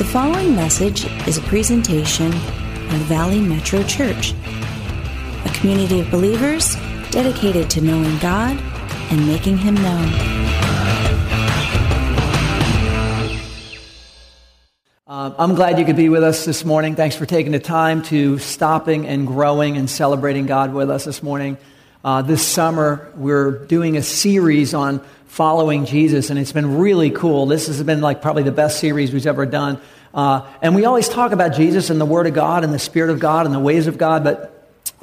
The following message is a presentation of Valley Metro Church, a community of believers dedicated to knowing God and making Him known. Uh, I'm glad you could be with us this morning. Thanks for taking the time to stopping and growing and celebrating God with us this morning. Uh, this summer, we're doing a series on following Jesus, and it's been really cool. This has been like probably the best series we've ever done. Uh, and we always talk about Jesus and the Word of God and the Spirit of God and the ways of God, but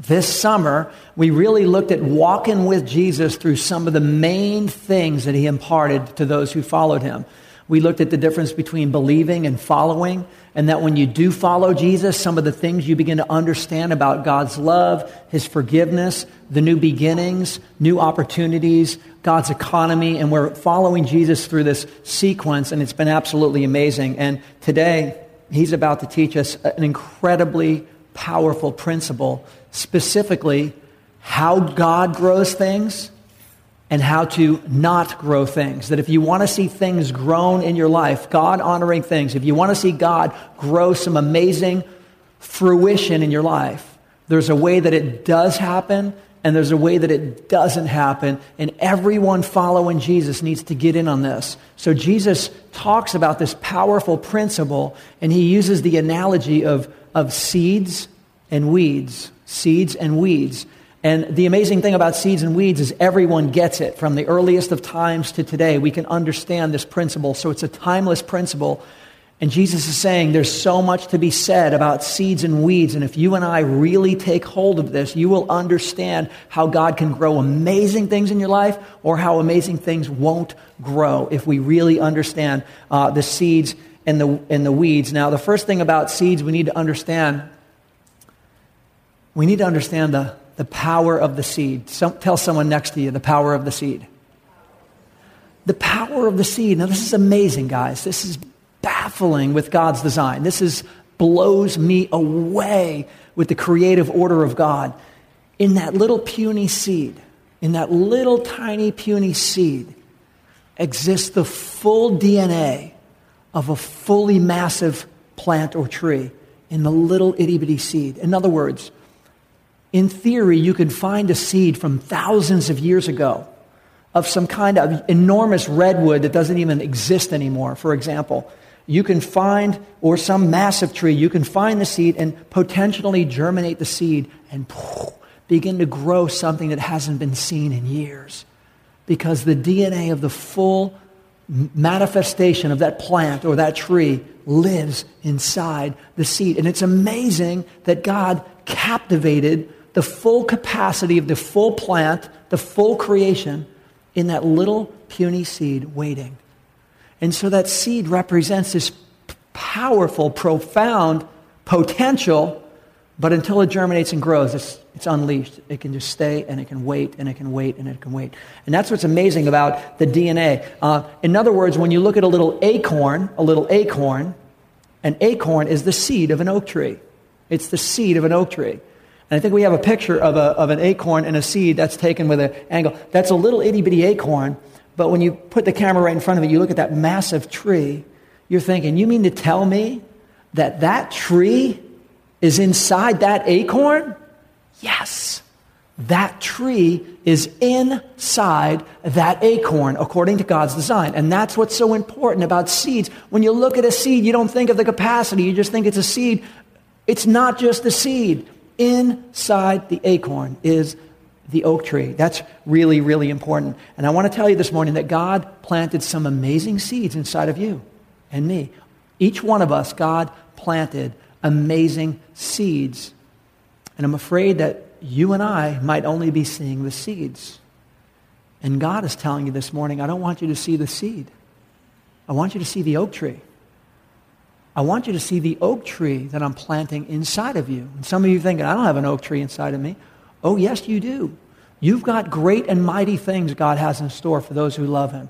this summer, we really looked at walking with Jesus through some of the main things that he imparted to those who followed him. We looked at the difference between believing and following, and that when you do follow Jesus, some of the things you begin to understand about God's love, His forgiveness, the new beginnings, new opportunities, God's economy, and we're following Jesus through this sequence, and it's been absolutely amazing. And today, He's about to teach us an incredibly powerful principle, specifically how God grows things and how to not grow things. That if you want to see things grown in your life, God honoring things, if you want to see God grow some amazing fruition in your life, there's a way that it does happen and there's a way that it doesn't happen. And everyone following Jesus needs to get in on this. So Jesus talks about this powerful principle and he uses the analogy of, of seeds and weeds. Seeds and weeds. And the amazing thing about seeds and weeds is everyone gets it from the earliest of times to today. We can understand this principle. So it's a timeless principle. And Jesus is saying there's so much to be said about seeds and weeds. And if you and I really take hold of this, you will understand how God can grow amazing things in your life or how amazing things won't grow if we really understand uh, the seeds and the, and the weeds. Now, the first thing about seeds we need to understand, we need to understand the, the power of the seed. Tell someone next to you the power of the seed. The power of the seed. Now, this is amazing, guys. This is baffling with God's design. This is blows me away with the creative order of God. In that little puny seed, in that little tiny puny seed, exists the full DNA of a fully massive plant or tree in the little itty bitty seed. In other words, in theory, you could find a seed from thousands of years ago of some kind of enormous redwood that doesn't even exist anymore, for example. You can find, or some massive tree, you can find the seed and potentially germinate the seed and begin to grow something that hasn't been seen in years. Because the DNA of the full manifestation of that plant or that tree lives inside the seed. And it's amazing that God captivated the full capacity of the full plant, the full creation, in that little puny seed waiting. And so that seed represents this powerful, profound potential, but until it germinates and grows, it's, it's unleashed. It can just stay and it can wait and it can wait and it can wait. And that's what's amazing about the DNA. Uh, in other words, when you look at a little acorn, a little acorn, an acorn is the seed of an oak tree. It's the seed of an oak tree. And I think we have a picture of, a, of an acorn and a seed that's taken with an angle. That's a little itty bitty acorn, but when you put the camera right in front of it, you look at that massive tree, you're thinking, you mean to tell me that that tree is inside that acorn? Yes. That tree is inside that acorn according to God's design. And that's what's so important about seeds. When you look at a seed, you don't think of the capacity, you just think it's a seed. It's not just the seed. Inside the acorn is the oak tree. That's really, really important. And I want to tell you this morning that God planted some amazing seeds inside of you and me. Each one of us, God planted amazing seeds. And I'm afraid that you and I might only be seeing the seeds. And God is telling you this morning, I don't want you to see the seed. I want you to see the oak tree. I want you to see the oak tree that I'm planting inside of you. And some of you thinking, I don't have an oak tree inside of me. Oh, yes, you do. You've got great and mighty things God has in store for those who love Him.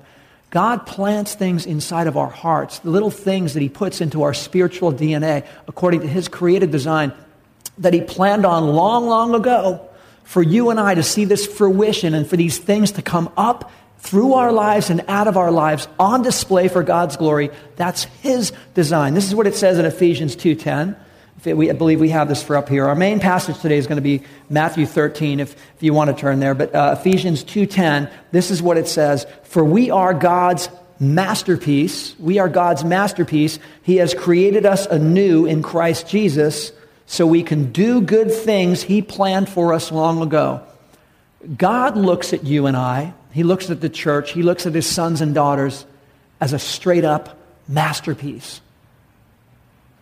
God plants things inside of our hearts, the little things that He puts into our spiritual DNA according to His creative design that He planned on long, long ago for you and I to see this fruition and for these things to come up through our lives and out of our lives on display for God's glory. That's his design. This is what it says in Ephesians 2:10. We, I believe we have this for up here. Our main passage today is going to be Matthew 13, if, if you want to turn there. But uh, Ephesians 2.10, this is what it says. For we are God's masterpiece. We are God's masterpiece. He has created us anew in Christ Jesus so we can do good things He planned for us long ago. God looks at you and I, He looks at the church, He looks at His sons and daughters as a straight up masterpiece.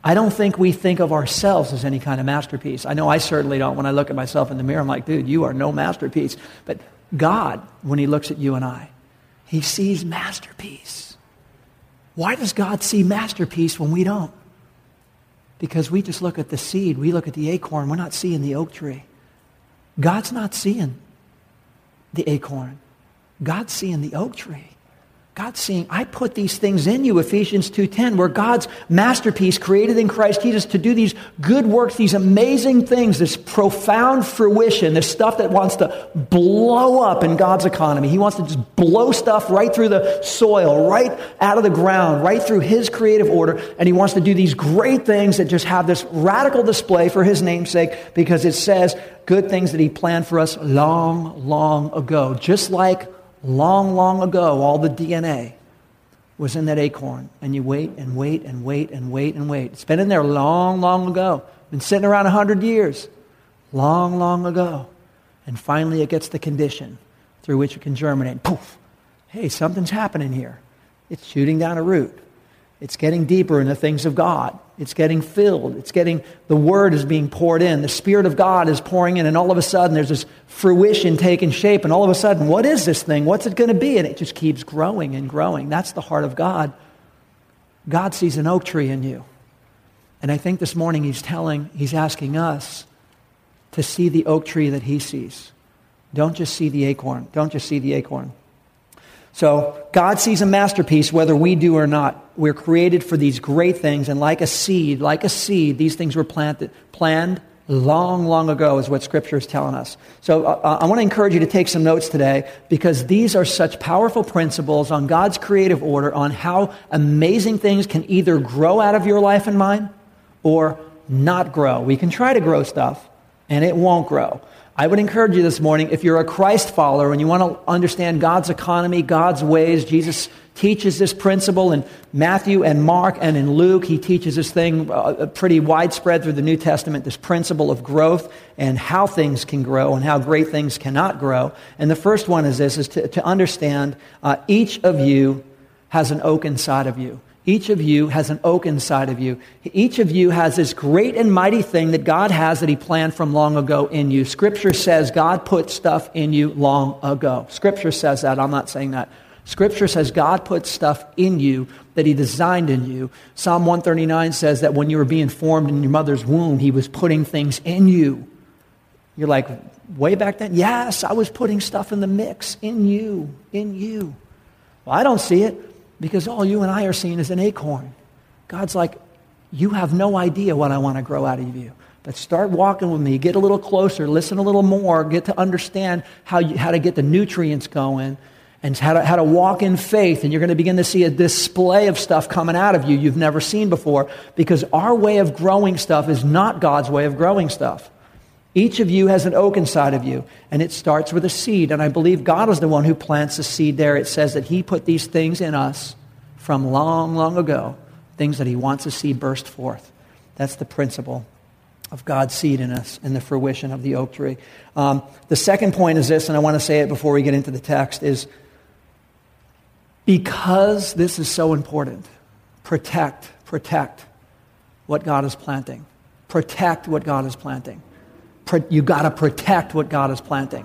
I don't think we think of ourselves as any kind of masterpiece. I know I certainly don't. When I look at myself in the mirror, I'm like, dude, you are no masterpiece. But God, when He looks at you and I, He sees masterpiece. Why does God see masterpiece when we don't? Because we just look at the seed, we look at the acorn, we're not seeing the oak tree. God's not seeing the acorn, God's seeing the oak tree. God's saying, I put these things in you, Ephesians 2.10, where God's masterpiece created in Christ Jesus to do these good works, these amazing things, this profound fruition, this stuff that wants to blow up in God's economy. He wants to just blow stuff right through the soil, right out of the ground, right through His creative order. And He wants to do these great things that just have this radical display for His namesake because it says good things that He planned for us long, long ago. Just like long, long ago, all the DNA was in that acorn. And you wait and wait and wait and wait and wait. It's been in there long, long ago. Been sitting around 100 years. Long, long ago. And finally it gets the condition through which it can germinate. Poof! Hey, something's happening here. It's shooting down a root. It's getting deeper in the things of God. It's getting filled. It's getting, the word is being poured in. The Spirit of God is pouring in, and all of a sudden there's this fruition taking shape, and all of a sudden, what is this thing? What's it going to be? And it just keeps growing and growing. That's the heart of God. God sees an oak tree in you. And I think this morning he's telling, he's asking us to see the oak tree that he sees. Don't just see the acorn. Don't just see the acorn. So God sees a masterpiece whether we do or not. We're created for these great things, and like a seed, like a seed, these things were planted, planned long, long ago, is what Scripture is telling us. So uh, I want to encourage you to take some notes today because these are such powerful principles on God's creative order on how amazing things can either grow out of your life and mine or not grow. We can try to grow stuff, and it won't grow. I would encourage you this morning, if you're a Christ follower and you want to understand God's economy, God's ways, Jesus teaches this principle in Matthew and Mark and in Luke. He teaches this thing uh, pretty widespread through the New Testament, this principle of growth and how things can grow and how great things cannot grow. And the first one is this, is to, to understand uh, each of you has an oak inside of you. Each of you has an oak inside of you. Each of you has this great and mighty thing that God has that He planned from long ago in you. Scripture says God put stuff in you long ago. Scripture says that. I'm not saying that. Scripture says God put stuff in you that He designed in you. Psalm 139 says that when you were being formed in your mother's womb, He was putting things in you. You're like, way back then? Yes, I was putting stuff in the mix in you, in you. Well, I don't see it because all you and I are seeing is an acorn. God's like, you have no idea what I want to grow out of you. But start walking with me, get a little closer, listen a little more, get to understand how, you, how to get the nutrients going and how to, how to walk in faith. And you're going to begin to see a display of stuff coming out of you you've never seen before because our way of growing stuff is not God's way of growing stuff. Each of you has an oak inside of you, and it starts with a seed. And I believe God is the one who plants the seed there. It says that He put these things in us from long, long ago, things that He wants to see burst forth. That's the principle of God's seed in us and the fruition of the oak tree. Um, the second point is this, and I want to say it before we get into the text, is because this is so important, protect, protect what God is planting. Protect what God is planting you got to protect what God is planting.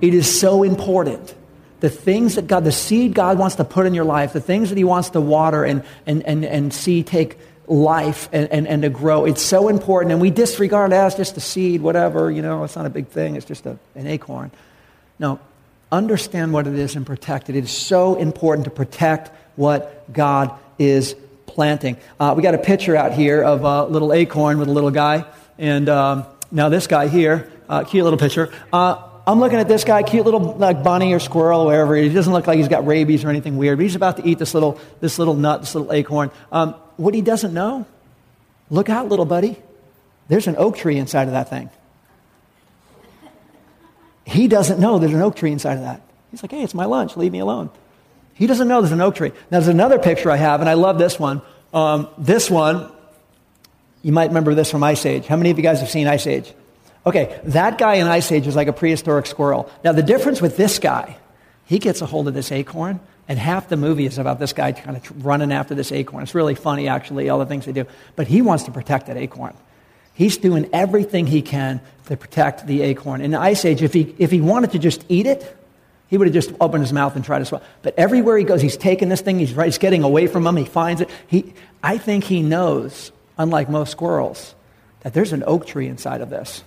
It is so important. The things that God, the seed God wants to put in your life, the things that He wants to water and, and, and, and see take life and, and, and to grow, it's so important. And we disregard as just a seed, whatever, you know, it's not a big thing, it's just a, an acorn. No, understand what it is and protect it. It is so important to protect what God is planting. Uh, we got a picture out here of a little acorn with a little guy. And. Um, now, this guy here, uh, cute little picture. Uh, I'm looking at this guy, cute little like bunny or squirrel or whatever. He doesn't look like he's got rabies or anything weird, but he's about to eat this little, this little nut, this little acorn. Um, what he doesn't know, look out, little buddy. There's an oak tree inside of that thing. He doesn't know there's an oak tree inside of that. He's like, hey, it's my lunch. Leave me alone. He doesn't know there's an oak tree. Now, there's another picture I have, and I love this one. Um, this one, you might remember this from Ice Age. How many of you guys have seen Ice Age? Okay, that guy in Ice Age is like a prehistoric squirrel. Now, the difference with this guy, he gets a hold of this acorn, and half the movie is about this guy kind of running after this acorn. It's really funny, actually, all the things they do. But he wants to protect that acorn. He's doing everything he can to protect the acorn. In Ice Age, if he, if he wanted to just eat it, he would have just opened his mouth and tried to swallow. But everywhere he goes, he's taking this thing, he's, he's getting away from him, he finds it. He, I think he knows, unlike most squirrels, that there's an oak tree inside of this.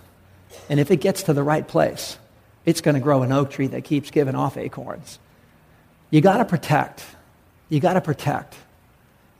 And if it gets to the right place, it's going to grow an oak tree that keeps giving off acorns. You got to protect. You got to protect.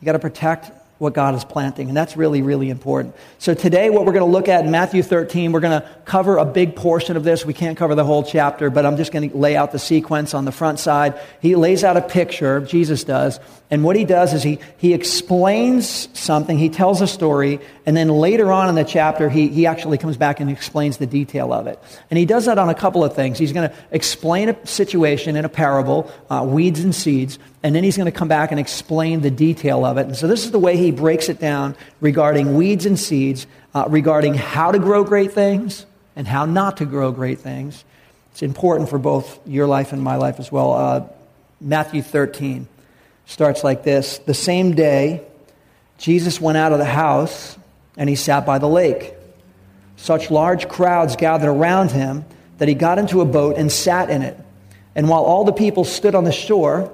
You got to protect what God is planting. And that's really, really important. So today, what we're going to look at in Matthew 13, we're going to cover a big portion of this. We can't cover the whole chapter, but I'm just going to lay out the sequence on the front side. He lays out a picture, Jesus does. And what he does is he, he explains something, he tells a story, and then later on in the chapter, he, he actually comes back and explains the detail of it. And he does that on a couple of things. He's going to explain a situation in a parable, uh, weeds and seeds, and then he's going to come back and explain the detail of it. And so this is the way he breaks it down regarding weeds and seeds, uh, regarding how to grow great things and how not to grow great things. It's important for both your life and my life as well. Uh, Matthew 13 starts like this The same day, Jesus went out of the house and he sat by the lake. Such large crowds gathered around him that he got into a boat and sat in it. And while all the people stood on the shore,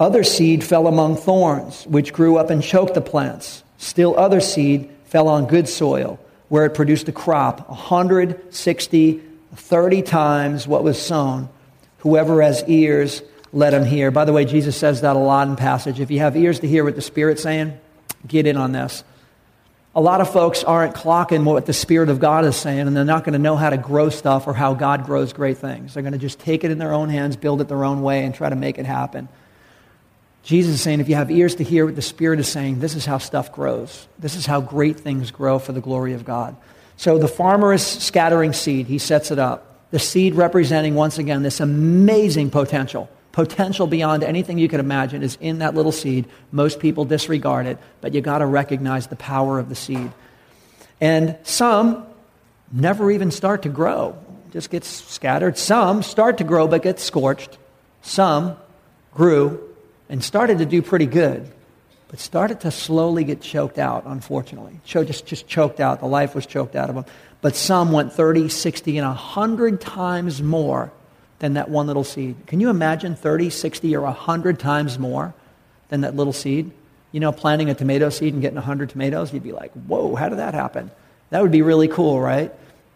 Other seed fell among thorns, which grew up and choked the plants. Still, other seed fell on good soil, where it produced a crop 160, 30 times what was sown. Whoever has ears, let him hear. By the way, Jesus says that a lot in passage. If you have ears to hear what the Spirit's saying, get in on this. A lot of folks aren't clocking what the Spirit of God is saying, and they're not going to know how to grow stuff or how God grows great things. They're going to just take it in their own hands, build it their own way, and try to make it happen. Jesus is saying, if you have ears to hear what the Spirit is saying, this is how stuff grows. This is how great things grow for the glory of God. So the farmer is scattering seed. He sets it up. The seed representing, once again, this amazing potential. Potential beyond anything you could imagine is in that little seed. Most people disregard it, but you got to recognize the power of the seed. And some never even start to grow, just gets scattered. Some start to grow but get scorched. Some grew and started to do pretty good, but started to slowly get choked out, unfortunately. Just, just choked out. The life was choked out of them. But some went 30, 60, and 100 times more than that one little seed. Can you imagine 30, 60, or 100 times more than that little seed? You know, planting a tomato seed and getting 100 tomatoes, you'd be like, whoa, how did that happen? That would be really cool, right?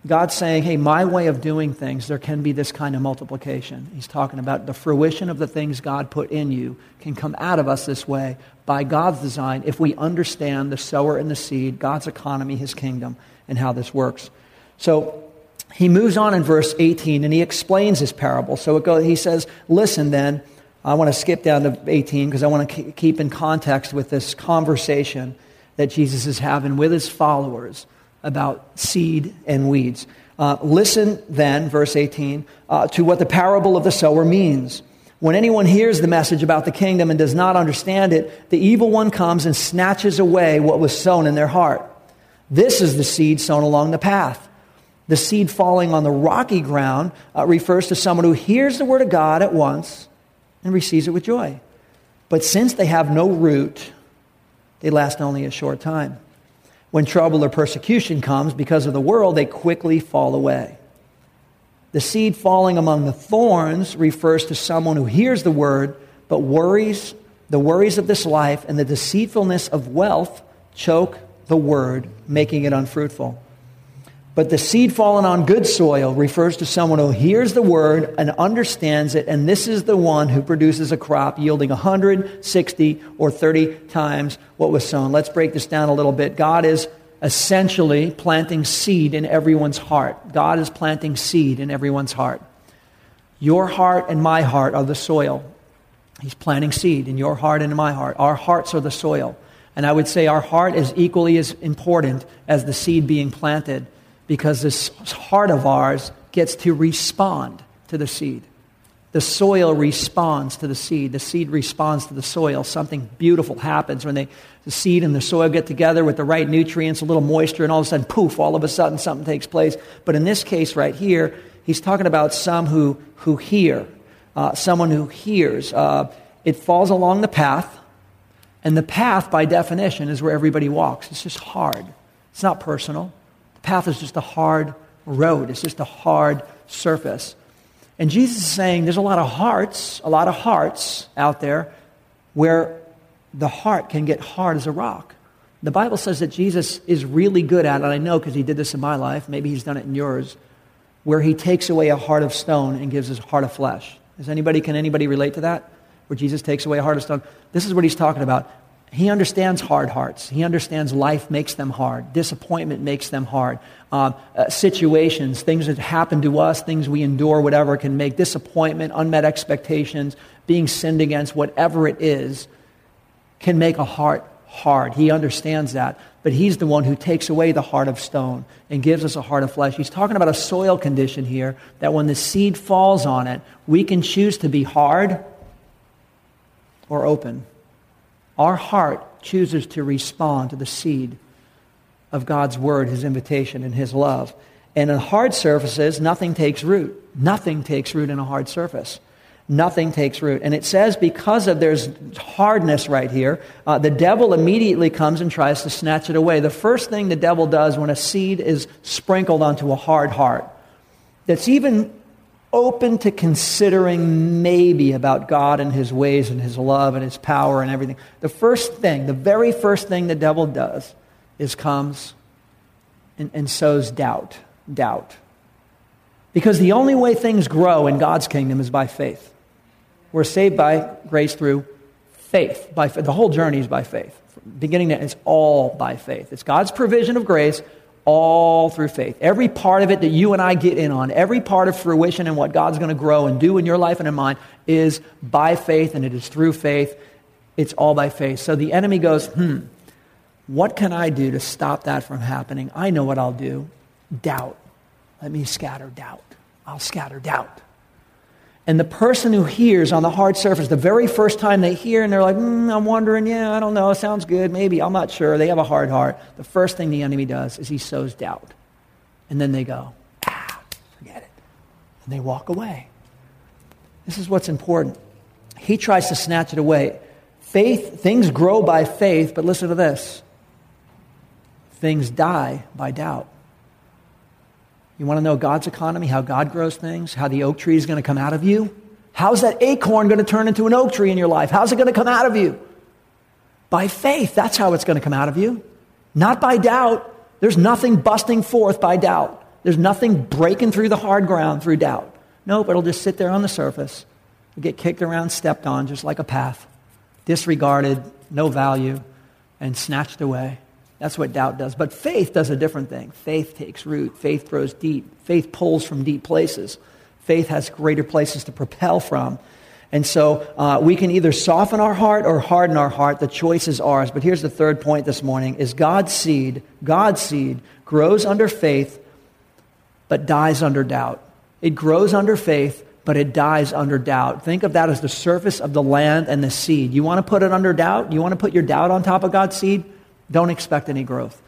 God's saying, hey, my way of doing things, there can be this kind of multiplication. He's talking about the fruition of the things God put in you can come out of us this way by God's design if we understand the sower and the seed, God's economy, his kingdom, and how this works. So he moves on in verse 18 and he explains his parable. So it goes, he says, listen then, I want to skip down to 18 because I want to keep in context with this conversation that Jesus is having with his followers about seed and weeds. Uh, listen then, verse 18, uh, to what the parable of the sower means. When anyone hears the message about the kingdom and does not understand it, the evil one comes and snatches away what was sown in their heart. This is the seed sown along the path. The seed falling on the rocky ground uh, refers to someone who hears the word of God at once and receives it with joy. But since they have no root, they last only a short time. When trouble or persecution comes because of the world, they quickly fall away. The seed falling among the thorns refers to someone who hears the word, But worries, the worries of this life and the deceitfulness of wealth choke the word, making it unfruitful. But the seed fallen on good soil refers to someone who hears the word and understands it, and this is the one who produces a crop yielding 160 or 30 times what was sown. Let's break this down a little bit. God is essentially planting seed in everyone's heart. God is planting seed in everyone's heart. Your heart and my heart are the soil. He's planting seed in your heart and in my heart. Our hearts are the soil. And I would say our heart is equally as important as the seed being planted because this heart of ours gets to respond to the seed. The soil responds to the seed. The seed responds to the soil. Something beautiful happens when they, the seed and the soil get together with the right nutrients, a little moisture, and all of a sudden, poof, all of a sudden something takes place. But in this case right here, he's talking about some who, who hear, uh, someone who hears. Uh, it falls along the path, and the path, by definition, is where everybody walks. It's just hard, it's not personal path is just a hard road, it's just a hard surface. And Jesus is saying there's a lot of hearts, a lot of hearts out there where the heart can get hard as a rock. The Bible says that Jesus is really good at it. I know because he did this in my life. Maybe he's done it in yours, where he takes away a heart of stone and gives us a heart of flesh. Is anybody, can anybody relate to that? Where Jesus takes away a heart of stone? This is what he's talking about. He understands hard hearts. He understands life makes them hard. Disappointment makes them hard. Uh, uh, situations, things that happen to us, things we endure, whatever, can make disappointment, unmet expectations, being sinned against, whatever it is, can make a heart hard. He understands that. But He's the one who takes away the heart of stone and gives us a heart of flesh. He's talking about a soil condition here that when the seed falls on it, we can choose to be hard or open. Our heart chooses to respond to the seed of God's word, his invitation, and his love. And in hard surfaces, nothing takes root. Nothing takes root in a hard surface. Nothing takes root. And it says because of there's hardness right here, uh, the devil immediately comes and tries to snatch it away. The first thing the devil does when a seed is sprinkled onto a hard heart, that's even open to considering maybe about God and his ways and his love and his power and everything, the first thing, the very first thing the devil does is comes and, and sows doubt. Doubt. Because the only way things grow in God's kingdom is by faith. We're saved by grace through faith. By, the whole journey is by faith. Beginning to it's all by faith. It's God's provision of grace all through faith. Every part of it that you and I get in on, every part of fruition and what God's going to grow and do in your life and in mine is by faith and it is through faith. It's all by faith. So the enemy goes, hmm, what can I do to stop that from happening? I know what I'll do. Doubt. Let me scatter doubt. I'll scatter doubt. And the person who hears on the hard surface, the very first time they hear and they're like, mm, I'm wondering, yeah, I don't know, sounds good, maybe, I'm not sure. They have a hard heart. The first thing the enemy does is he sows doubt. And then they go, ah, forget it. And they walk away. This is what's important. He tries to snatch it away. Faith, things grow by faith, but listen to this things die by doubt. You want to know God's economy, how God grows things, how the oak tree is going to come out of you? How's that acorn going to turn into an oak tree in your life? How's it going to come out of you? By faith. That's how it's going to come out of you. Not by doubt. There's nothing busting forth by doubt. There's nothing breaking through the hard ground through doubt. Nope, it'll just sit there on the surface. It'll get kicked around, stepped on, just like a path. Disregarded, no value, and snatched away. That's what doubt does. But faith does a different thing. Faith takes root, faith grows deep, faith pulls from deep places. Faith has greater places to propel from. And so uh, we can either soften our heart or harden our heart. The choice is ours. But here's the third point this morning is God's seed, God's seed grows under faith but dies under doubt. It grows under faith but it dies under doubt. Think of that as the surface of the land and the seed. You want to put it under doubt? You want to put your doubt on top of God's seed? Don't expect any growth.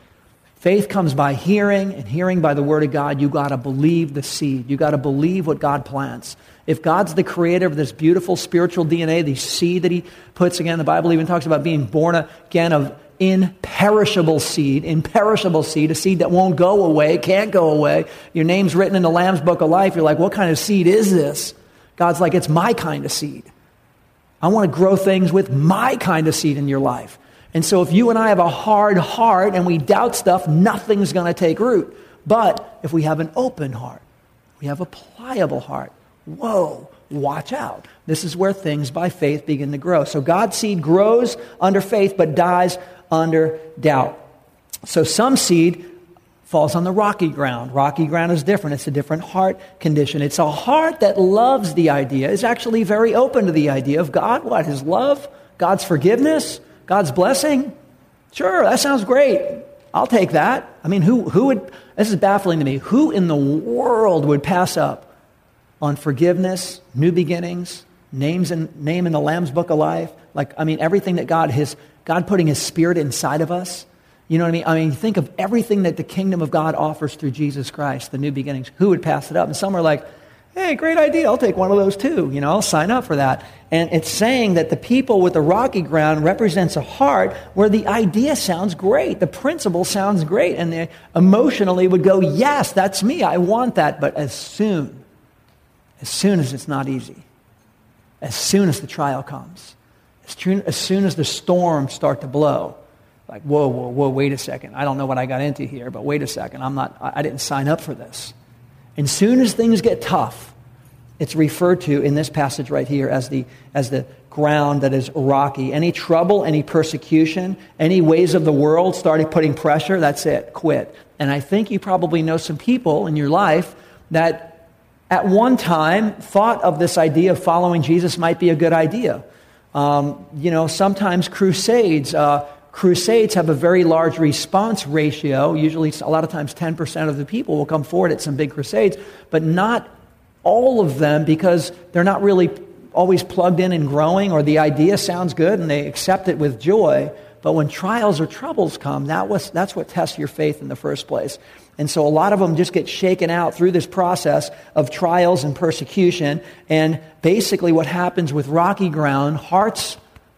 Faith comes by hearing, and hearing by the Word of God. You got to believe the seed. You got to believe what God plants. If God's the creator of this beautiful spiritual DNA, the seed that He puts again, the Bible even talks about being born again of imperishable seed, imperishable seed, a seed that won't go away, can't go away. Your name's written in the Lamb's Book of Life. You're like, what kind of seed is this? God's like, it's my kind of seed. I want to grow things with my kind of seed in your life. And so if you and I have a hard heart and we doubt stuff, nothing's going to take root. But if we have an open heart, we have a pliable heart, whoa, watch out. This is where things by faith begin to grow. So God's seed grows under faith but dies under doubt. So some seed falls on the rocky ground. Rocky ground is different. It's a different heart condition. It's a heart that loves the idea, is actually very open to the idea of God, what? His love, God's forgiveness, God's blessing. Sure, that sounds great. I'll take that. I mean, who, who would, this is baffling to me. Who in the world would pass up on forgiveness, new beginnings, names and name in the Lamb's Book of Life? Like, I mean, everything that God, his, God putting his spirit inside of us you know what I mean? I mean, think of everything that the kingdom of God offers through Jesus Christ, the new beginnings. Who would pass it up? And some are like, hey, great idea. I'll take one of those too. You know, I'll sign up for that. And it's saying that the people with the rocky ground represents a heart where the idea sounds great. The principle sounds great. And they emotionally would go, yes, that's me. I want that. But as soon, as soon as it's not easy, as soon as the trial comes, as soon as, soon as the storms start to blow, like, whoa, whoa, whoa, wait a second. I don't know what I got into here, but wait a second. I'm not, I didn't sign up for this. And soon as things get tough, it's referred to in this passage right here as the, as the ground that is rocky. Any trouble, any persecution, any ways of the world started putting pressure, that's it, quit. And I think you probably know some people in your life that at one time thought of this idea of following Jesus might be a good idea. Um, you know, sometimes crusades, uh, crusades have a very large response ratio. Usually, a lot of times, 10% of the people will come forward at some big crusades, but not all of them because they're not really always plugged in and growing, or the idea sounds good and they accept it with joy. But when trials or troubles come, that was, that's what tests your faith in the first place. And so a lot of them just get shaken out through this process of trials and persecution. And basically, what happens with rocky ground, hearts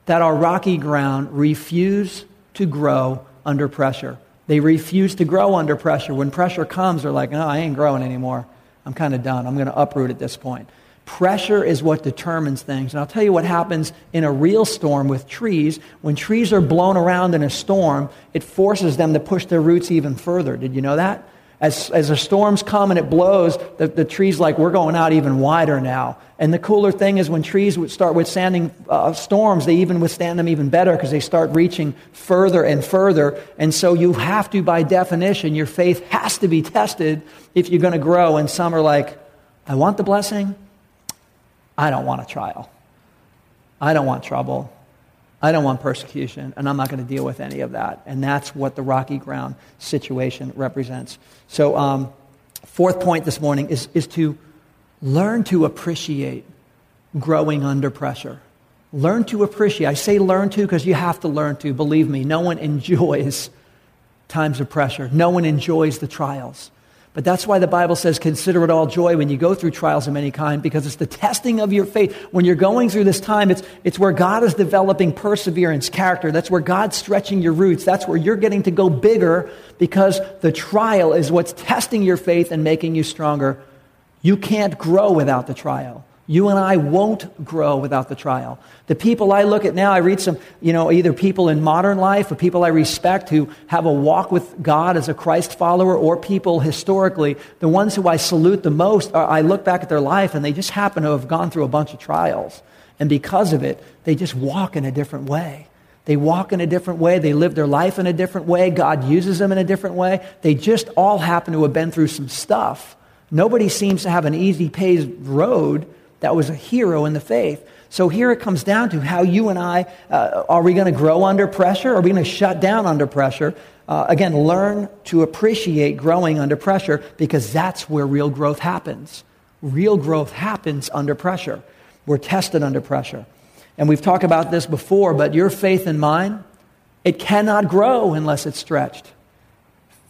that are rocky ground refuse to grow under pressure. They refuse to grow under pressure. When pressure comes, they're like, no, I ain't growing anymore. I'm kind of done. I'm going to uproot at this point. Pressure is what determines things. And I'll tell you what happens in a real storm with trees. When trees are blown around in a storm, it forces them to push their roots even further. Did you know that? As, as the storms come and it blows, the, the tree's like, we're going out even wider now. And the cooler thing is when trees would start withstanding uh, storms, they even withstand them even better because they start reaching further and further. And so you have to, by definition, your faith has to be tested if you're going to grow. And some are like, I want the blessing. I don't want a trial. I don't want trouble. I don't want persecution, and I'm not going to deal with any of that. And that's what the rocky ground situation represents. So, um, fourth point this morning is, is to learn to appreciate growing under pressure. Learn to appreciate. I say learn to because you have to learn to. Believe me, no one enjoys times of pressure, no one enjoys the trials. But that's why the Bible says, consider it all joy when you go through trials of any kind, because it's the testing of your faith. When you're going through this time, it's, it's where God is developing perseverance, character. That's where God's stretching your roots. That's where you're getting to go bigger because the trial is what's testing your faith and making you stronger. You can't grow without the trial. You and I won't grow without the trial. The people I look at now, I read some, you know, either people in modern life or people I respect who have a walk with God as a Christ follower or people historically. The ones who I salute the most, are, I look back at their life and they just happen to have gone through a bunch of trials. And because of it, they just walk in a different way. They walk in a different way. They live their life in a different way. God uses them in a different way. They just all happen to have been through some stuff. Nobody seems to have an easy paved road that was a hero in the faith. So here it comes down to how you and I uh, are we going to grow under pressure? Are we going to shut down under pressure? Uh, again, learn to appreciate growing under pressure because that's where real growth happens. Real growth happens under pressure. We're tested under pressure. And we've talked about this before, but your faith and mine, it cannot grow unless it's stretched.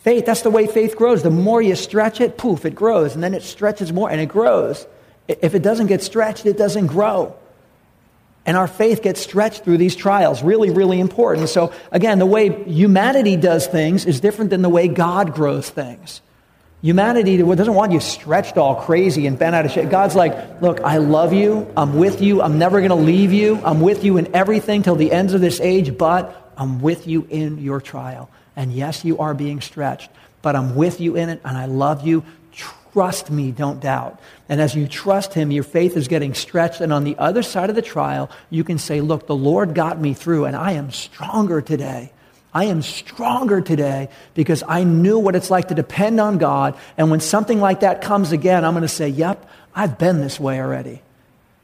Faith, that's the way faith grows. The more you stretch it, poof, it grows. And then it stretches more and it grows. If it doesn't get stretched, it doesn't grow. And our faith gets stretched through these trials. Really, really important. So, again, the way humanity does things is different than the way God grows things. Humanity doesn't want you stretched all crazy and bent out of shape. God's like, look, I love you. I'm with you. I'm never going to leave you. I'm with you in everything till the ends of this age, but I'm with you in your trial. And yes, you are being stretched, but I'm with you in it and I love you. Trust me, don't doubt. And as you trust Him, your faith is getting stretched. And on the other side of the trial, you can say, Look, the Lord got me through and I am stronger today. I am stronger today because I knew what it's like to depend on God. And when something like that comes again, I'm going to say, Yep, I've been this way already.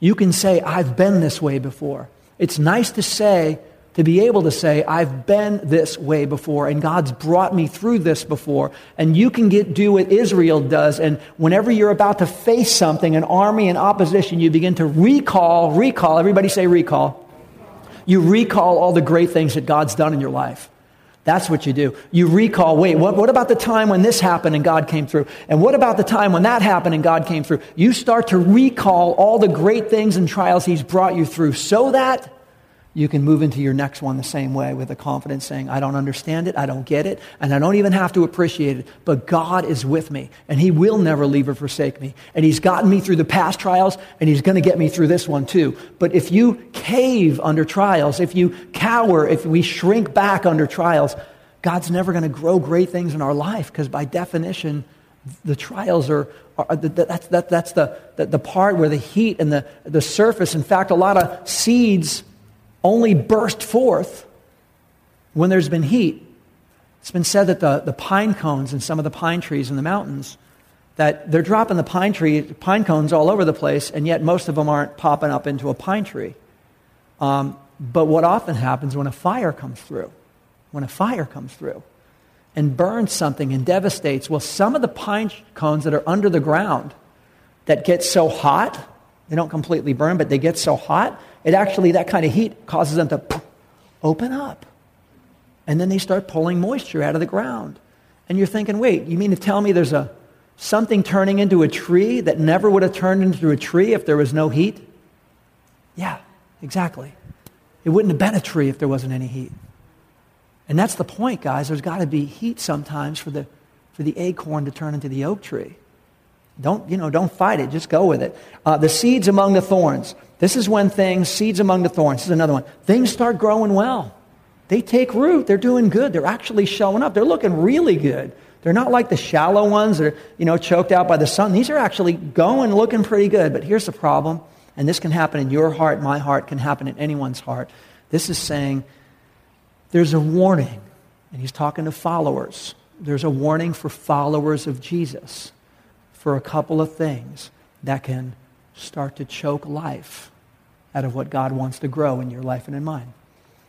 You can say, I've been this way before. It's nice to say, to be able to say, I've been this way before, and God's brought me through this before. And you can get, do what Israel does. And whenever you're about to face something, an army in opposition, you begin to recall, recall, everybody say recall. You recall all the great things that God's done in your life. That's what you do. You recall, wait, what, what about the time when this happened and God came through? And what about the time when that happened and God came through? You start to recall all the great things and trials He's brought you through so that you can move into your next one the same way with a confidence saying, I don't understand it, I don't get it, and I don't even have to appreciate it, but God is with me, and He will never leave or forsake me. And He's gotten me through the past trials, and He's going to get me through this one too. But if you cave under trials, if you cower, if we shrink back under trials, God's never going to grow great things in our life because by definition, the trials are, are that's, that, that's the, the, the part where the heat and the, the surface, in fact, a lot of seeds only burst forth when there's been heat. It's been said that the, the pine cones in some of the pine trees in the mountains, that they're dropping the pine tree, pine cones all over the place, and yet most of them aren't popping up into a pine tree. Um, but what often happens when a fire comes through, when a fire comes through and burns something and devastates, well, some of the pine cones that are under the ground that get so hot, they don't completely burn, but they get so hot it actually, that kind of heat causes them to open up. And then they start pulling moisture out of the ground. And you're thinking, wait, you mean to tell me there's a something turning into a tree that never would have turned into a tree if there was no heat? Yeah, exactly. It wouldn't have been a tree if there wasn't any heat. And that's the point, guys. There's got to be heat sometimes for the, for the acorn to turn into the oak tree. Don't, you know, don't fight it. Just go with it. Uh, the seeds among the thorns. This is when things, seeds among the thorns, this is another one. Things start growing well. They take root. They're doing good. They're actually showing up. They're looking really good. They're not like the shallow ones that are, you know, choked out by the sun. These are actually going, looking pretty good. But here's the problem, and this can happen in your heart, my heart, can happen in anyone's heart. This is saying there's a warning, and he's talking to followers. There's a warning for followers of Jesus for a couple of things that can start to choke life out of what God wants to grow in your life and in mine.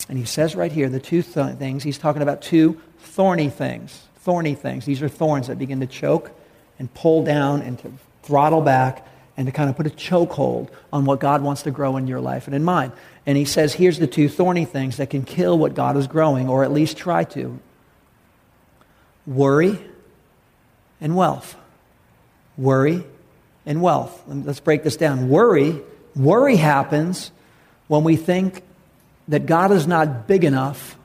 And he says right here the two th- things, he's talking about two thorny things. Thorny things. These are thorns that begin to choke and pull down and to throttle back and to kind of put a chokehold on what God wants to grow in your life and in mine. And he says, here's the two thorny things that can kill what God is growing, or at least try to worry and wealth. Worry and wealth. Let's break this down. Worry, worry happens when we think that God is not big enough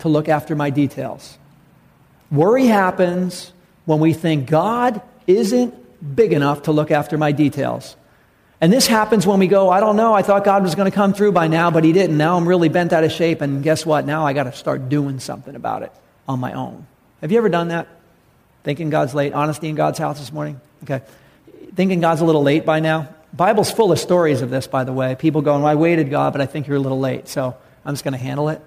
to look after my details. Worry happens when we think God isn't big enough to look after my details. And this happens when we go, I don't know, I thought God was going to come through by now, but he didn't. Now I'm really bent out of shape, and guess what? Now I got to start doing something about it on my own. Have you ever done that? Thinking God's late? Honesty in God's house this morning? Okay thinking God's a little late by now? Bible's full of stories of this, by the way. People going, well, I waited, God, but I think you're a little late, so I'm just going to handle it.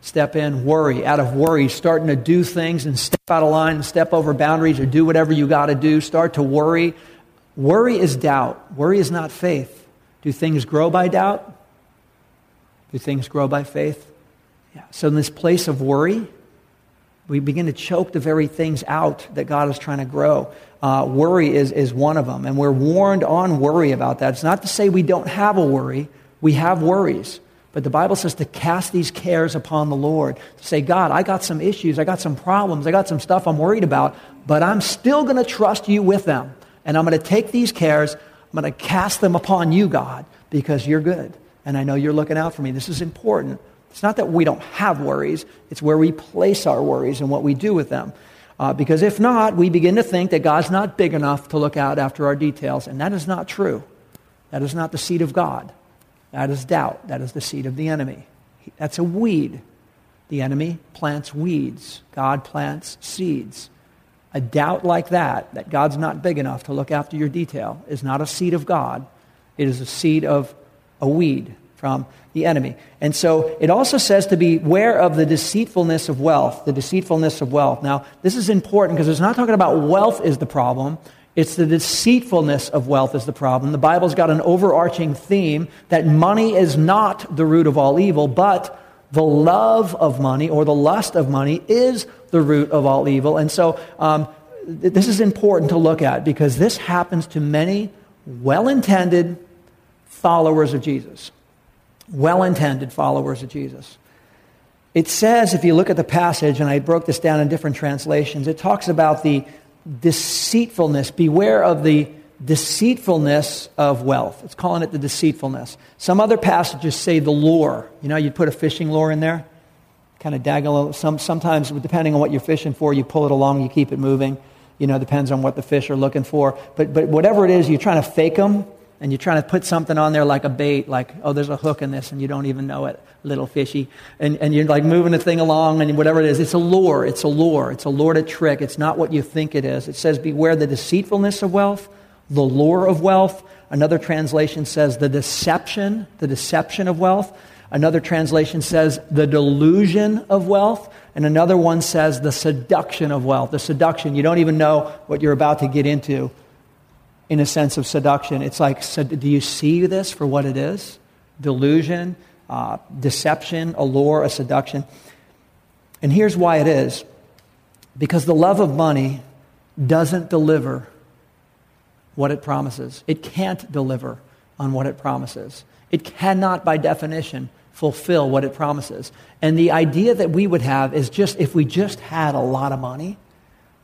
Step in, worry. Out of worry, starting to do things and step out of line and step over boundaries or do whatever you got to do. Start to worry. Worry is doubt. Worry is not faith. Do things grow by doubt? Do things grow by faith? Yeah. So, in this place of worry, we begin to choke the very things out that God is trying to grow. Uh, worry is, is one of them. And we're warned on worry about that. It's not to say we don't have a worry, we have worries. But the Bible says to cast these cares upon the Lord. To say, God, I got some issues, I got some problems, I got some stuff I'm worried about, but I'm still going to trust you with them. And I'm going to take these cares, I'm going to cast them upon you, God, because you're good. And I know you're looking out for me. This is important. It's not that we don't have worries, it's where we place our worries and what we do with them. Uh, because if not, we begin to think that God's not big enough to look out after our details, and that is not true. That is not the seed of God. That is doubt. That is the seed of the enemy. That's a weed. The enemy plants weeds, God plants seeds. A doubt like that, that God's not big enough to look after your detail, is not a seed of God. It is a seed of a weed from the enemy. And so it also says to beware of the deceitfulness of wealth, the deceitfulness of wealth. Now, this is important because it's not talking about wealth is the problem. It's the deceitfulness of wealth is the problem. The Bible's got an overarching theme that money is not the root of all evil, but the love of money or the lust of money is the root of all evil. And so um, th- this is important to look at because this happens to many well intended followers of Jesus well intended followers of Jesus. It says, if you look at the passage, and I broke this down in different translations, it talks about the deceitfulness. Beware of the deceitfulness of wealth. It's calling it the deceitfulness. Some other passages say the lure. You know, you'd put a fishing lure in there, kind of dangle. Some, sometimes, depending on what you're fishing for, you pull it along, you keep it moving. You know, depends on what the fish are looking for. But, but whatever it is, you're trying to fake them and you're trying to put something on there like a bait, like, oh, there's a hook in this, and you don't even know it, little fishy. And, and you're like moving the thing along, and whatever it is, it's a lure. It's a lure. It's a lure to trick. It's not what you think it is. It says, beware the deceitfulness of wealth, the lure of wealth. Another translation says the deception, the deception of wealth. Another translation says the delusion of wealth. And another one says the seduction of wealth. The seduction, you don't even know what you're about to get into in a sense of seduction. It's like, do you see this for what it is? Delusion, uh, deception, allure, a seduction. And here's why it is because the love of money doesn't deliver what it promises, it can't deliver on what it promises. It cannot, by definition, fulfill what it promises. And the idea that we would have is just if we just had a lot of money,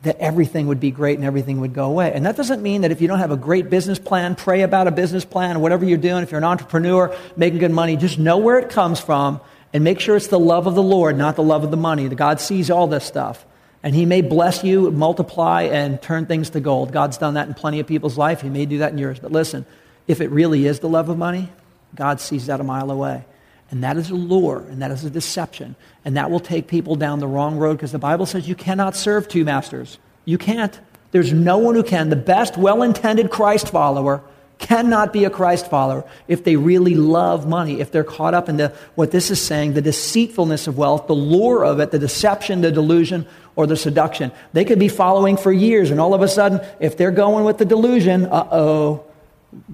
that everything would be great and everything would go away. And that doesn't mean that if you don't have a great business plan, pray about a business plan, whatever you're doing, if you're an entrepreneur making good money, just know where it comes from and make sure it's the love of the Lord, not the love of the money. God sees all this stuff. And He may bless you, multiply, and turn things to gold. God's done that in plenty of people's life. He may do that in yours. But listen, if it really is the love of money, God sees that a mile away. And that is a lure, and that is a deception. And that will take people down the wrong road because the Bible says you cannot serve two masters. You can't. There's no one who can. The best, well intended Christ follower cannot be a Christ follower if they really love money, if they're caught up in the, what this is saying, the deceitfulness of wealth, the lure of it, the deception, the delusion, or the seduction. They could be following for years, and all of a sudden, if they're going with the delusion, uh oh,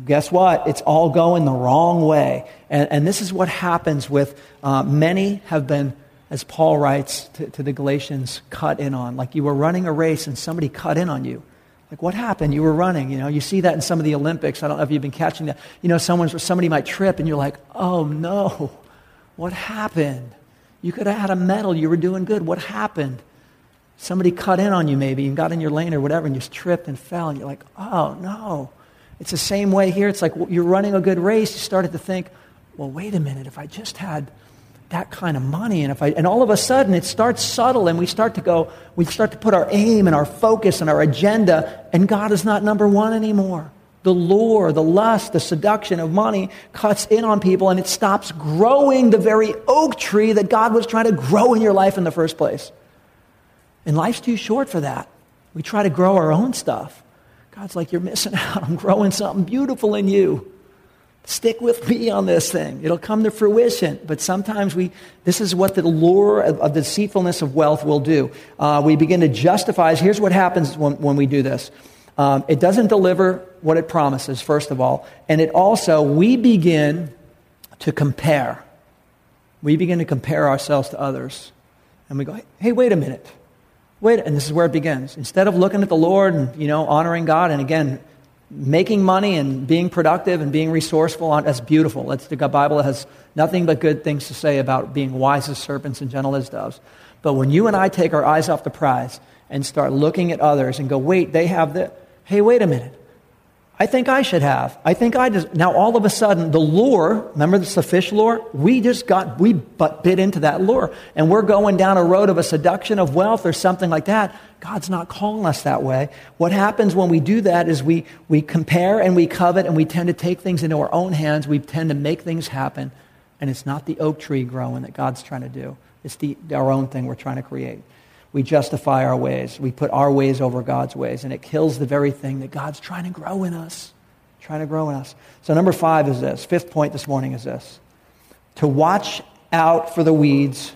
guess what? It's all going the wrong way. And, and this is what happens with uh, many have been, as Paul writes to, to the Galatians, cut in on. Like you were running a race and somebody cut in on you. Like what happened? You were running. You know, you see that in some of the Olympics. I don't know if you've been catching that. You know, someone's, somebody might trip and you're like, oh no, what happened? You could have had a medal. You were doing good. What happened? Somebody cut in on you maybe and got in your lane or whatever and you tripped and fell and you're like, oh no. It's the same way here. It's like you're running a good race. You started to think, well, wait a minute. If I just had that kind of money, and if I, and all of a sudden it starts subtle, and we start to go, we start to put our aim and our focus and our agenda, and God is not number one anymore. The lure, the lust, the seduction of money cuts in on people, and it stops growing the very oak tree that God was trying to grow in your life in the first place. And life's too short for that. We try to grow our own stuff. God's like, You're missing out. I'm growing something beautiful in you. Stick with me on this thing. It'll come to fruition. But sometimes we, this is what the lure of, of the deceitfulness of wealth will do. Uh, we begin to justify. Here's what happens when, when we do this um, it doesn't deliver what it promises, first of all. And it also, we begin to compare. We begin to compare ourselves to others. And we go, hey, wait a minute. Wait, and this is where it begins. Instead of looking at the Lord and, you know, honoring God, and again, making money and being productive and being resourceful, that's beautiful. That's, the Bible has nothing but good things to say about being wise as serpents and gentle as doves. But when you and I take our eyes off the prize and start looking at others and go, wait, they have the, hey, wait a minute. I think I should have. I think I just. Now, all of a sudden, the lure, remember this, the fish lure? We just got, we but bit into that lure. And we're going down a road of a seduction of wealth or something like that. God's not calling us that way. What happens when we do that is we, we compare and we covet and we tend to take things into our own hands. We tend to make things happen. And it's not the oak tree growing that God's trying to do, it's the, our own thing we're trying to create we justify our ways. We put our ways over God's ways, and it kills the very thing that God's trying to grow in us. Trying to grow in us. So, number five is this. Fifth point this morning is this to watch out for the weeds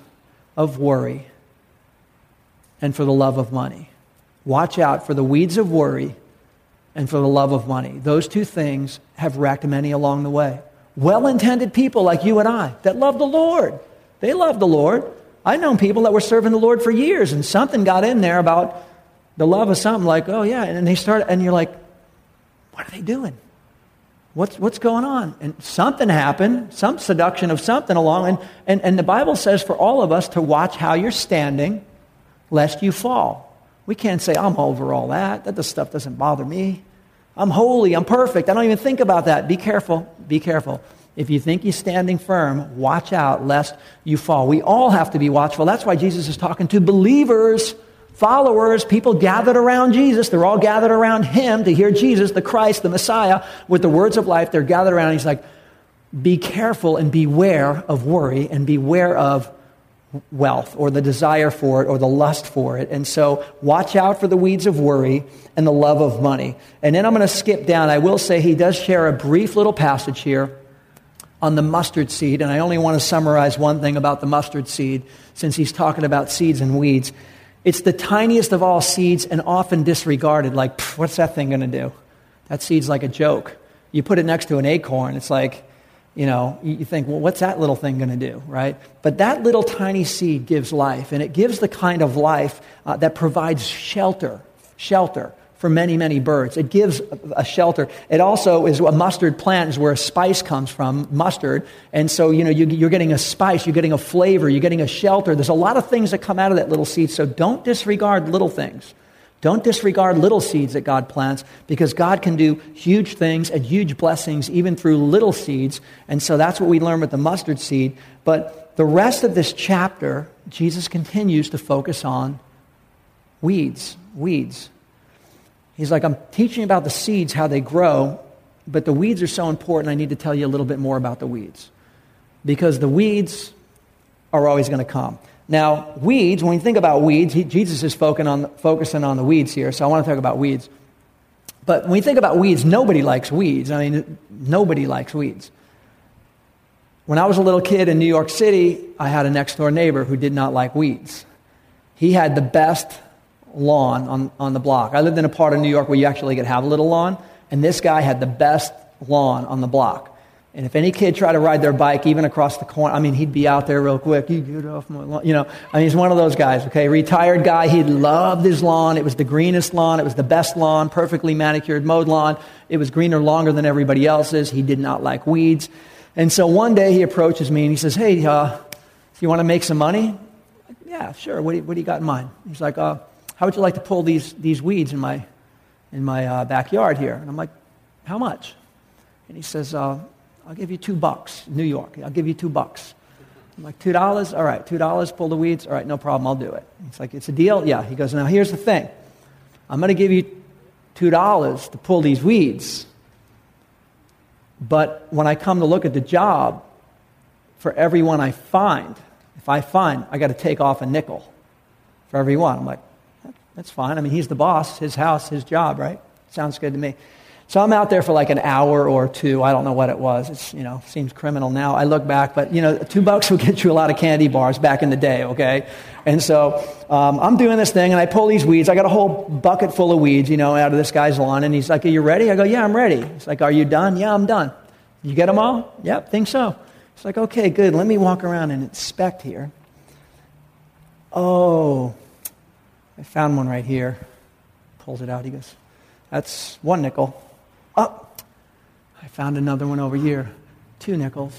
of worry and for the love of money. Watch out for the weeds of worry and for the love of money. Those two things have wrecked many along the way. Well intended people like you and I that love the Lord. They love the Lord. I've known people that were serving the Lord for years, and something got in there about the love of something like, oh, yeah. And they start, and you're like, what are they doing? What's, what's going on? And something happened, some seduction of something along. And, and, and the Bible says for all of us to watch how you're standing, lest you fall. We can't say, I'm over all that. That stuff doesn't bother me. I'm holy. I'm perfect. I don't even think about that. Be careful. Be careful. If you think you're standing firm, watch out lest you fall. We all have to be watchful. That's why Jesus is talking to believers, followers, people gathered around Jesus. They're all gathered around him to hear Jesus, the Christ, the Messiah, with the words of life. They're gathered around. He's like, be careful and beware of worry and beware of wealth or the desire for it or the lust for it. And so watch out for the weeds of worry and the love of money. And then I'm going to skip down. I will say he does share a brief little passage here on the mustard seed, and I only want to summarize one thing about the mustard seed since he's talking about seeds and weeds. It's the tiniest of all seeds and often disregarded. Like, what's that thing going to do? That seed's like a joke. You put it next to an acorn, it's like, you know, you think, well, what's that little thing going to do, right? But that little tiny seed gives life, and it gives the kind of life uh, that provides shelter, shelter for many, many birds. It gives a shelter. It also is a mustard plant is where a spice comes from, mustard. And so, you know, you, are getting a spice, you're getting a flavor, you're getting a shelter. There's a lot of things that come out of that little seed. So don't disregard little things. Don't disregard little seeds that God plants because God can do huge things and huge blessings even through little seeds. And so that's what we learn with the mustard seed. But the rest of this chapter, Jesus continues to focus on weeds, weeds. He's like, I'm teaching about the seeds, how they grow, but the weeds are so important, I need to tell you a little bit more about the weeds. Because the weeds are always going to come. Now, weeds, when you think about weeds, he, Jesus is on, focusing on the weeds here, so I want to talk about weeds. But when you think about weeds, nobody likes weeds. I mean, nobody likes weeds. When I was a little kid in New York City, I had a next door neighbor who did not like weeds. He had the best lawn on, on the block. I lived in a part of New York where you actually could have a little lawn, and this guy had the best lawn on the block. And if any kid tried to ride their bike, even across the corner, I mean, he'd be out there real quick. You get off my lawn. You know, I mean, he's one of those guys, okay? Retired guy. He loved his lawn. It was the greenest lawn. It was the best lawn, perfectly manicured, mowed lawn. It was greener longer than everybody else's. He did not like weeds. And so one day he approaches me and he says, Hey, uh, you want to make some money? Yeah, sure. What do, you, what do you got in mind? He's like, uh, how would you like to pull these, these weeds in my, in my uh, backyard here? And I'm like, How much? And he says, uh, I'll give you two bucks, New York. I'll give you two bucks. I'm like, $2? All right, $2, pull the weeds. All right, no problem, I'll do it. He's like, It's a deal? Yeah. He goes, Now here's the thing I'm going to give you $2 to pull these weeds. But when I come to look at the job, for everyone I find, if I find, I got to take off a nickel for every one. I'm like, that's fine. I mean, he's the boss, his house, his job, right? Sounds good to me. So I'm out there for like an hour or two. I don't know what it was. It's, you know, seems criminal now. I look back, but, you know, two bucks will get you a lot of candy bars back in the day, okay? And so um, I'm doing this thing, and I pull these weeds. I got a whole bucket full of weeds, you know, out of this guy's lawn. And he's like, Are you ready? I go, Yeah, I'm ready. He's like, Are you done? Yeah, I'm done. You get them all? Yep, think so. It's like, Okay, good. Let me walk around and inspect here. Oh, I found one right here. Pulls it out. He goes, That's one nickel. Oh, I found another one over here. Two nickels.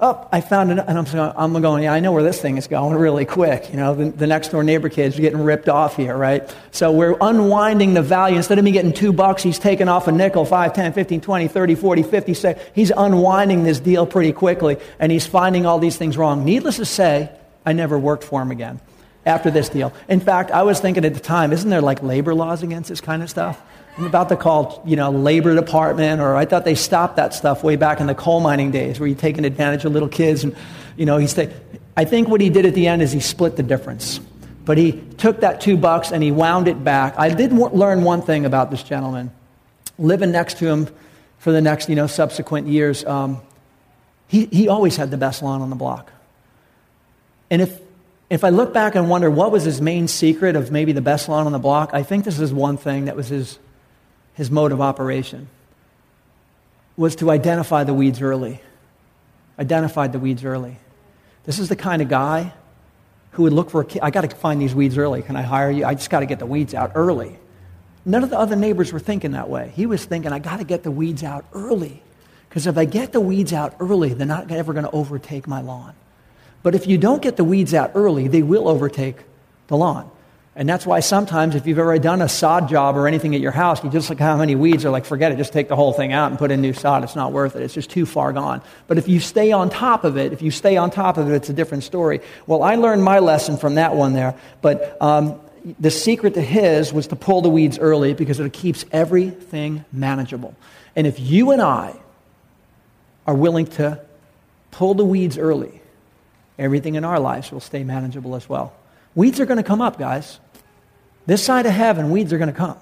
oh, I found it. And I'm, I'm going, yeah, I know where this thing is going really quick. You know, the, the next door neighbor kids are getting ripped off here, right? So we're unwinding the value. Instead of me getting two bucks, he's taking off a nickel, 5, 10, 15, 20, 30, 40, 50. Say, he's unwinding this deal pretty quickly, and he's finding all these things wrong. Needless to say, I never worked for him again after this deal. In fact, I was thinking at the time, isn't there like labor laws against this kind of stuff? I'm about to call, you know, labor department, or I thought they stopped that stuff way back in the coal mining days, where you're taking advantage of little kids, and you know, he's. I think what he did at the end is he split the difference, but he took that two bucks and he wound it back. I did learn one thing about this gentleman, living next to him for the next, you know, subsequent years. Um, he he always had the best lawn on the block, and if if I look back and wonder what was his main secret of maybe the best lawn on the block, I think this is one thing that was his his mode of operation was to identify the weeds early. Identified the weeds early. This is the kind of guy who would look for a kid. I got to find these weeds early. Can I hire you? I just got to get the weeds out early. None of the other neighbors were thinking that way. He was thinking, I got to get the weeds out early. Because if I get the weeds out early, they're not ever going to overtake my lawn. But if you don't get the weeds out early, they will overtake the lawn. And that's why sometimes, if you've ever done a sod job or anything at your house, you just look how many weeds are like, forget it, just take the whole thing out and put in new sod. It's not worth it. It's just too far gone. But if you stay on top of it, if you stay on top of it, it's a different story. Well, I learned my lesson from that one there. But um, the secret to his was to pull the weeds early because it keeps everything manageable. And if you and I are willing to pull the weeds early, everything in our lives will stay manageable as well. Weeds are going to come up, guys. This side of heaven, weeds are going to come.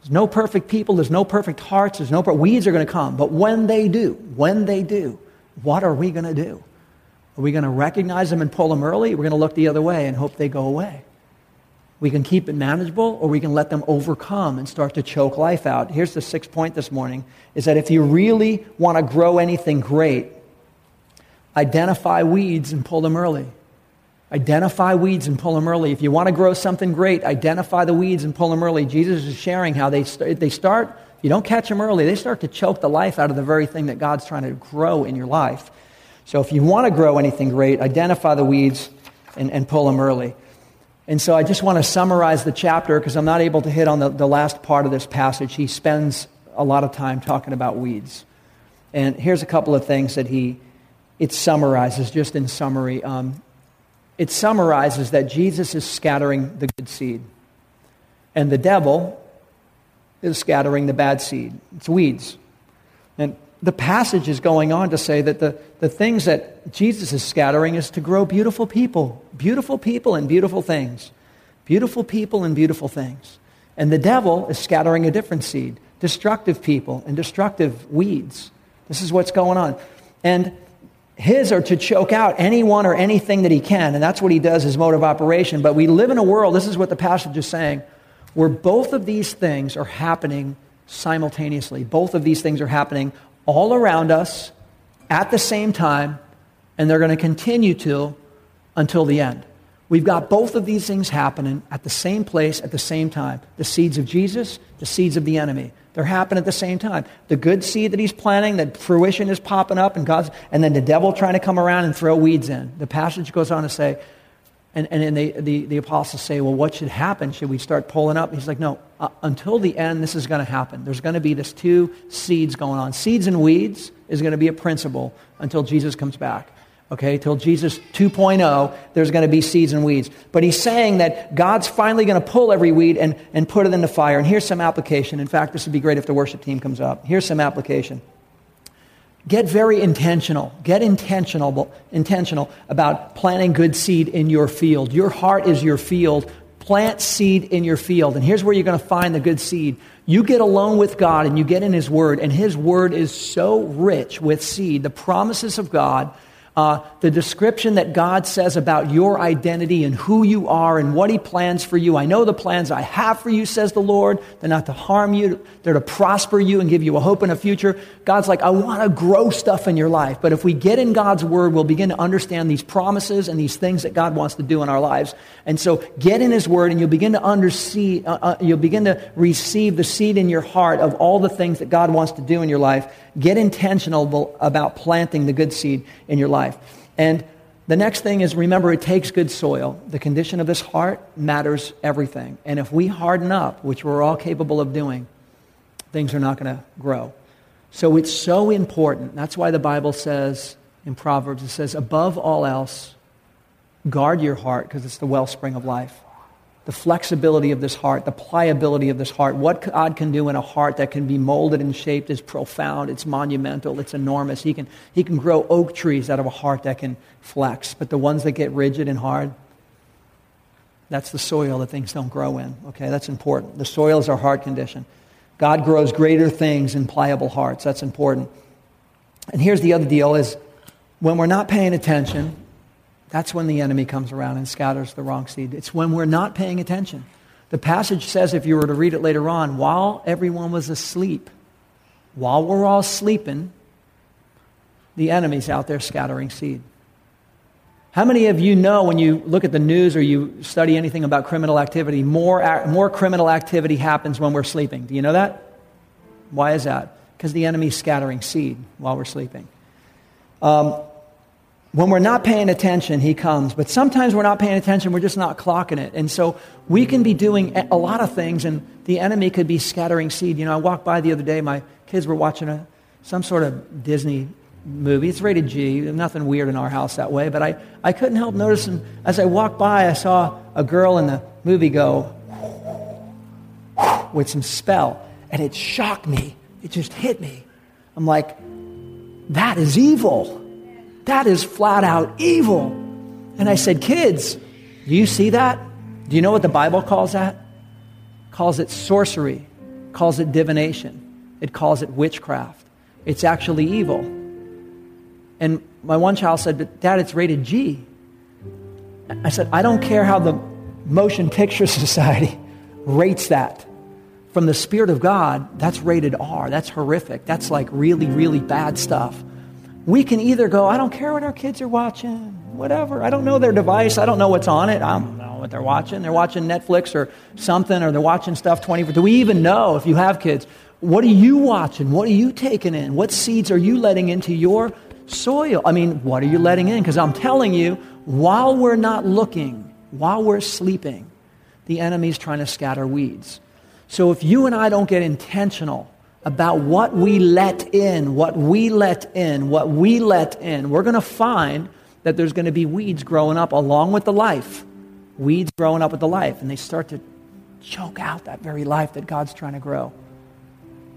There's no perfect people, there's no perfect hearts, there's no per- weeds are going to come. But when they do, when they do, what are we going to do? Are we going to recognize them and pull them early? We're going to look the other way and hope they go away. We can keep it manageable or we can let them overcome and start to choke life out. Here's the sixth point this morning is that if you really want to grow anything great, identify weeds and pull them early. Identify weeds and pull them early. If you want to grow something great, identify the weeds and pull them early. Jesus is sharing how they, st- they start, if you don't catch them early, they start to choke the life out of the very thing that God's trying to grow in your life. So if you want to grow anything great, identify the weeds and, and pull them early. And so I just want to summarize the chapter because I'm not able to hit on the, the last part of this passage. He spends a lot of time talking about weeds. And here's a couple of things that he, it summarizes, just in summary. Um, it summarizes that Jesus is scattering the good seed, and the devil is scattering the bad seed. It's weeds. And the passage is going on to say that the, the things that Jesus is scattering is to grow beautiful people, beautiful people and beautiful things. Beautiful people and beautiful things. And the devil is scattering a different seed, destructive people and destructive weeds. This is what's going on. And his are to choke out anyone or anything that he can, and that's what he does, his mode of operation. But we live in a world, this is what the passage is saying, where both of these things are happening simultaneously. Both of these things are happening all around us at the same time, and they're going to continue to until the end. We've got both of these things happening at the same place at the same time the seeds of Jesus, the seeds of the enemy. They're happening at the same time. The good seed that he's planting, that fruition is popping up, and God's, and then the devil trying to come around and throw weeds in. The passage goes on to say, and, and then the, the, the apostles say, well, what should happen? Should we start pulling up? He's like, no, uh, until the end, this is going to happen. There's going to be this two seeds going on. Seeds and weeds is going to be a principle until Jesus comes back okay, till Jesus 2.0, there's going to be seeds and weeds. But he's saying that God's finally going to pull every weed and, and put it in the fire. And here's some application. In fact, this would be great if the worship team comes up. Here's some application. Get very intentional. Get intentional, intentional about planting good seed in your field. Your heart is your field. Plant seed in your field. And here's where you're going to find the good seed. You get alone with God and you get in His Word, and His Word is so rich with seed, the promises of God uh, the description that God says about your identity and who you are and what He plans for you. I know the plans I have for you, says the Lord. They're not to harm you, they're to prosper you and give you a hope and a future. God's like, I want to grow stuff in your life. But if we get in God's Word, we'll begin to understand these promises and these things that God wants to do in our lives. And so get in His Word and you'll begin to undersee, uh, uh, you'll begin to receive the seed in your heart of all the things that God wants to do in your life. Get intentional about planting the good seed in your life life. And the next thing is remember, it takes good soil. The condition of this heart matters everything. And if we harden up, which we're all capable of doing, things are not going to grow. So it's so important. That's why the Bible says in Proverbs, it says, above all else, guard your heart because it's the wellspring of life the flexibility of this heart, the pliability of this heart. What God can do in a heart that can be molded and shaped is profound, it's monumental, it's enormous. He can, he can grow oak trees out of a heart that can flex. But the ones that get rigid and hard, that's the soil that things don't grow in. Okay, that's important. The soil is our heart condition. God grows greater things in pliable hearts. That's important. And here's the other deal is when we're not paying attention, that's when the enemy comes around and scatters the wrong seed. It's when we're not paying attention. The passage says, if you were to read it later on, while everyone was asleep, while we're all sleeping, the enemy's out there scattering seed. How many of you know when you look at the news or you study anything about criminal activity, more, more criminal activity happens when we're sleeping? Do you know that? Why is that? Because the enemy's scattering seed while we're sleeping. Um, when we're not paying attention, he comes. But sometimes we're not paying attention, we're just not clocking it. And so we can be doing a lot of things, and the enemy could be scattering seed. You know, I walked by the other day, my kids were watching a, some sort of Disney movie. It's rated G, nothing weird in our house that way. But I, I couldn't help noticing, as I walked by, I saw a girl in the movie go with some spell, and it shocked me. It just hit me. I'm like, that is evil. That is flat out evil. And I said, Kids, do you see that? Do you know what the Bible calls that? calls it sorcery, calls it divination, it calls it witchcraft. It's actually evil. And my one child said, But dad, it's rated G. I said, I don't care how the Motion Picture Society rates that. From the Spirit of God, that's rated R. That's horrific. That's like really, really bad stuff we can either go, I don't care what our kids are watching, whatever. I don't know their device. I don't know what's on it. I don't know what they're watching. They're watching Netflix or something, or they're watching stuff 24. Do we even know if you have kids? What are you watching? What are you taking in? What seeds are you letting into your soil? I mean, what are you letting in? Because I'm telling you, while we're not looking, while we're sleeping, the enemy's trying to scatter weeds. So if you and I don't get intentional about what we let in, what we let in, what we let in, we're going to find that there's going to be weeds growing up along with the life. Weeds growing up with the life, and they start to choke out that very life that God's trying to grow.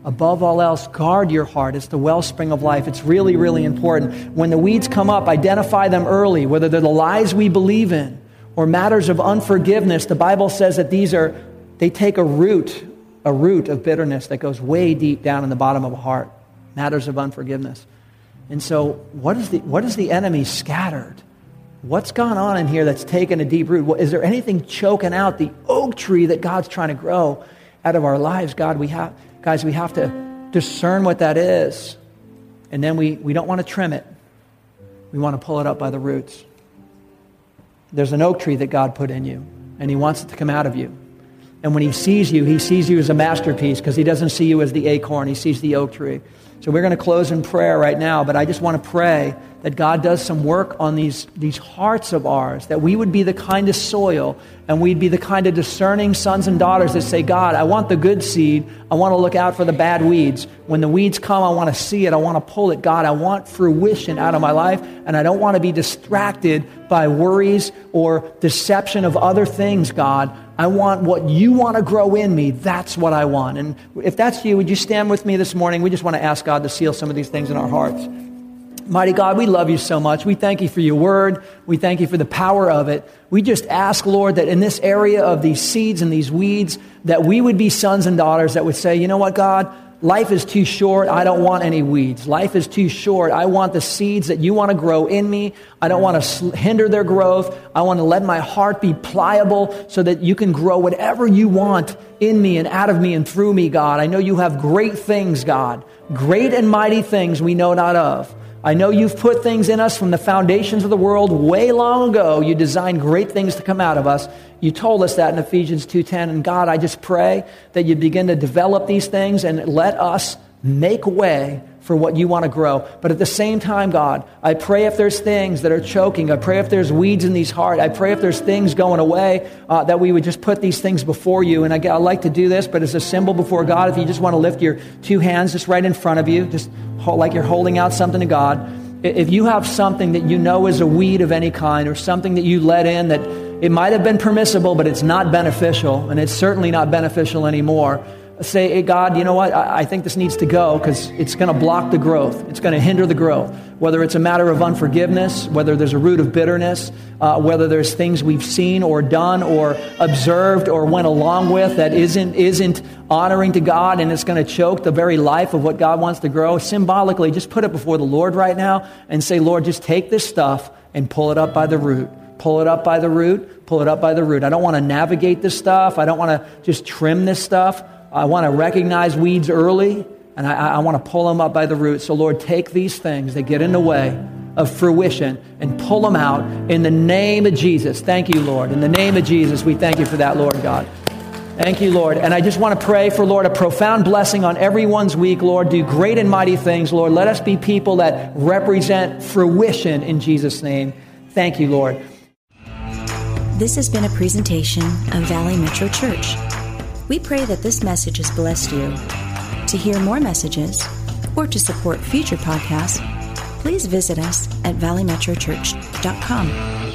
Above all else, guard your heart. It's the wellspring of life. It's really, really important. When the weeds come up, identify them early, whether they're the lies we believe in or matters of unforgiveness. The Bible says that these are, they take a root a root of bitterness that goes way deep down in the bottom of a heart, matters of unforgiveness. And so, what is the, what is the enemy scattered? What's gone on in here that's taken a deep root? Is there anything choking out the oak tree that God's trying to grow out of our lives? God, we have, guys, we have to discern what that is. And then we, we don't want to trim it. We want to pull it up by the roots. There's an oak tree that God put in you, and He wants it to come out of you. And when he sees you, he sees you as a masterpiece because he doesn't see you as the acorn, he sees the oak tree. So we're going to close in prayer right now, but I just want to pray that God does some work on these, these hearts of ours, that we would be the kind of soil and we'd be the kind of discerning sons and daughters that say, God, I want the good seed. I want to look out for the bad weeds. When the weeds come, I want to see it. I want to pull it. God, I want fruition out of my life, and I don't want to be distracted by worries or deception of other things, God. I want what you want to grow in me. That's what I want. And if that's you, would you stand with me this morning? We just want to ask God to seal some of these things in our hearts. Mighty God, we love you so much. We thank you for your word. We thank you for the power of it. We just ask, Lord, that in this area of these seeds and these weeds, that we would be sons and daughters that would say, you know what, God, Life is too short. I don't want any weeds. Life is too short. I want the seeds that you want to grow in me. I don't want to hinder their growth. I want to let my heart be pliable so that you can grow whatever you want in me and out of me and through me, God. I know you have great things, God. Great and mighty things we know not of. I know you've put things in us from the foundations of the world way long ago. You designed great things to come out of us. You told us that in Ephesians 2:10 and God, I just pray that you begin to develop these things and let us make way for what you want to grow. But at the same time, God, I pray if there's things that are choking, I pray if there's weeds in these heart, I pray if there's things going away, uh, that we would just put these things before you. And I, I like to do this, but as a symbol before God, if you just want to lift your two hands just right in front of you, just like you're holding out something to God. If you have something that you know is a weed of any kind or something that you let in that it might have been permissible, but it's not beneficial, and it's certainly not beneficial anymore, say, hey, God, you know what? I, I think this needs to go because it's going to block the growth. It's going to hinder the growth. Whether it's a matter of unforgiveness, whether there's a root of bitterness, uh, whether there's things we've seen or done or observed or went along with that isn't, isn't honoring to God and it's going to choke the very life of what God wants to grow, symbolically, just put it before the Lord right now and say, Lord, just take this stuff and pull it up by the root. Pull it up by the root, pull it up by the root. I don't want to navigate this stuff. I don't want to just trim this stuff. I want to recognize weeds early, and I, I want to pull them up by the roots. So, Lord, take these things that get in the way of fruition and pull them out in the name of Jesus. Thank you, Lord. In the name of Jesus, we thank you for that, Lord God. Thank you, Lord. And I just want to pray for, Lord, a profound blessing on everyone's week, Lord. Do great and mighty things, Lord. Let us be people that represent fruition in Jesus' name. Thank you, Lord. This has been a presentation of Valley Metro Church. We pray that this message has blessed you. To hear more messages or to support future podcasts, please visit us at valleymetrochurch.com.